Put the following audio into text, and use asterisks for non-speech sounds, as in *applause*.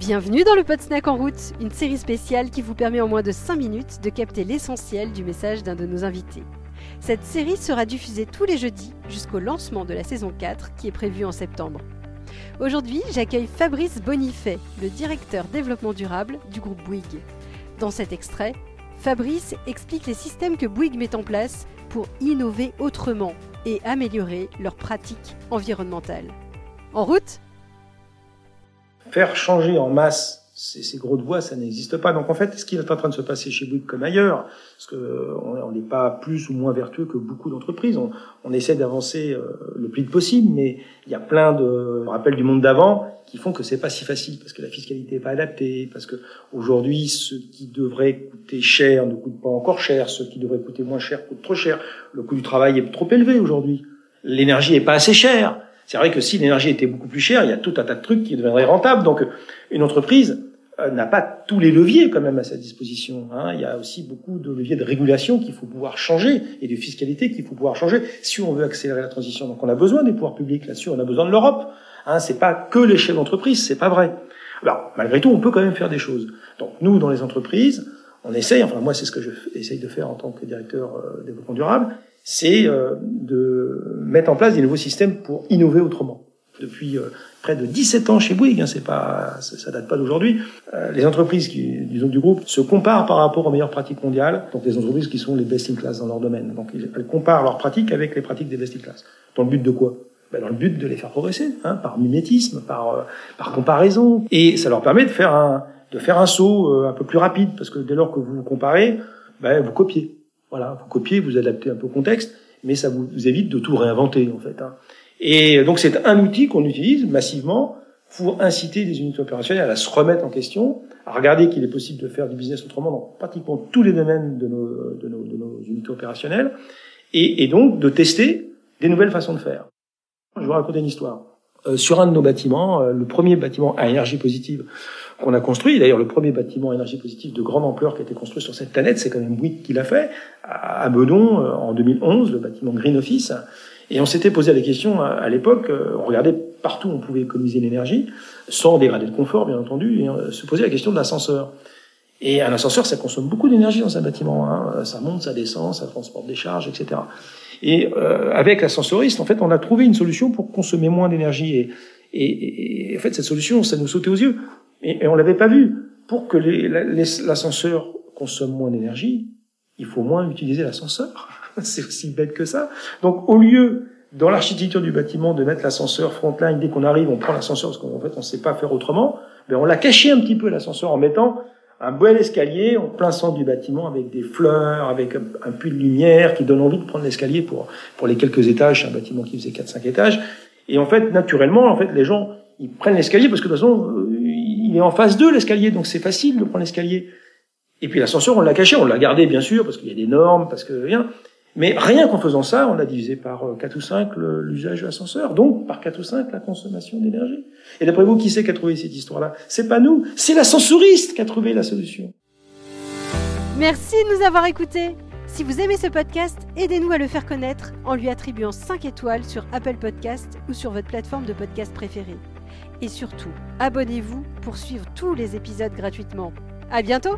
Bienvenue dans le Pod Snack en route, une série spéciale qui vous permet en moins de 5 minutes de capter l'essentiel du message d'un de nos invités. Cette série sera diffusée tous les jeudis jusqu'au lancement de la saison 4 qui est prévue en septembre. Aujourd'hui, j'accueille Fabrice Bonifay, le directeur développement durable du groupe Bouygues. Dans cet extrait, Fabrice explique les systèmes que Bouygues met en place pour innover autrement et améliorer leurs pratiques environnementales. En route Faire changer en masse ces, gros de voix, ça n'existe pas. Donc en fait, ce qui est en train de se passer chez Bouygues comme ailleurs, parce que on n'est pas plus ou moins vertueux que beaucoup d'entreprises. On, on, essaie d'avancer euh, le plus vite possible, mais il y a plein de rappels du monde d'avant qui font que c'est pas si facile parce que la fiscalité n'est pas adaptée, parce que aujourd'hui, ce qui devrait coûter cher ne coûte pas encore cher, ce qui devrait coûter moins cher coûte trop cher. Le coût du travail est trop élevé aujourd'hui. L'énergie est pas assez chère. C'est vrai que si l'énergie était beaucoup plus chère, il y a tout un tas de trucs qui deviendraient rentables. Donc, une entreprise euh, n'a pas tous les leviers quand même à sa disposition. Hein. Il y a aussi beaucoup de leviers de régulation qu'il faut pouvoir changer et de fiscalité qu'il faut pouvoir changer si on veut accélérer la transition. Donc on a besoin des pouvoirs publics là-dessus, on a besoin de l'Europe. Hein. C'est pas que les chefs d'entreprise, c'est pas vrai. Alors malgré tout, on peut quand même faire des choses. Donc nous, dans les entreprises, on essaye. Enfin moi, c'est ce que je essaye de faire en tant que directeur euh, développement durable, c'est euh, de mettre en place des nouveaux systèmes pour innover autrement. Depuis euh, près de 17 ans chez Bouygues, hein, c'est pas, ça, date pas d'aujourd'hui. Euh, les entreprises qui, disons, du groupe se comparent par rapport aux meilleures pratiques mondiales, donc les entreprises qui sont les best in class dans leur domaine. Donc elles comparent leurs pratiques avec les pratiques des best in class. Dans le but de quoi? Ben, Dans le but de les faire progresser, hein, par mimétisme, par, euh, par comparaison. Et ça leur permet de faire un, de faire un saut euh, un peu plus rapide, parce que dès lors que vous vous comparez, ben, vous copiez. Voilà, vous copiez, vous adaptez un peu au contexte, mais ça vous, évite de tout réinventer en fait. Hein. Et donc c'est un outil qu'on utilise massivement pour inciter les unités opérationnelles à se remettre en question, à regarder qu'il est possible de faire du business autrement dans pratiquement tous les domaines de nos, de nos, de nos unités opérationnelles, et, et, donc de tester des nouvelles façons de faire. Je vais vous raconter une histoire. Euh, sur un de nos bâtiments, euh, le premier bâtiment à énergie positive qu'on a construit, d'ailleurs le premier bâtiment à énergie positive de grande ampleur qui a été construit sur cette planète, c'est quand même Bouygues qui l'a fait, à Bedon euh, en 2011, le bâtiment Green Office. Et on s'était posé la question à, l'époque, euh, on regardait partout où on pouvait économiser l'énergie, sans dégrader le confort bien entendu, et on se posait la question de l'ascenseur. Et un ascenseur, ça consomme beaucoup d'énergie dans un bâtiment. Hein. Ça monte, ça descend, ça transporte des charges, etc. Et euh, avec l'ascensoriste, en fait, on a trouvé une solution pour consommer moins d'énergie. Et, et, et, en fait, cette solution, ça nous sautait aux yeux. Et, on l'avait pas vu. Pour que l'ascenseur consomme moins d'énergie, il faut moins utiliser l'ascenseur. *laughs* c'est aussi bête que ça. Donc au lieu dans l'architecture du bâtiment de mettre l'ascenseur frontline dès qu'on arrive, on prend l'ascenseur parce qu'en fait on ne sait pas faire autrement, mais on l'a caché un petit peu l'ascenseur en mettant un bel escalier en plein centre du bâtiment avec des fleurs, avec un, puits de lumière qui donne envie de prendre l'escalier pour pour les quelques étages, un bâtiment qui faisait 4 5 étages et en fait naturellement en fait les gens ils prennent l'escalier parce que de toute façon euh, il est en face d'eux l'escalier donc c'est facile de prendre l'escalier. Et puis l'ascenseur on l'a caché, on l'a gardé bien sûr parce qu'il y a des normes, parce que rien. Mais rien qu'en faisant ça, on a divisé par 4 euh, ou 5 l'usage de l'ascenseur, donc par 4 ou 5 la consommation d'énergie. Et d'après vous, qui c'est qui a trouvé cette histoire-là? C'est pas nous, c'est l'ascensoriste qui a trouvé la solution. Merci de nous avoir écoutés. Si vous aimez ce podcast, aidez-nous à le faire connaître en lui attribuant 5 étoiles sur Apple Podcast ou sur votre plateforme de podcast préférée. Et surtout, abonnez-vous pour suivre tous les épisodes gratuitement. À bientôt!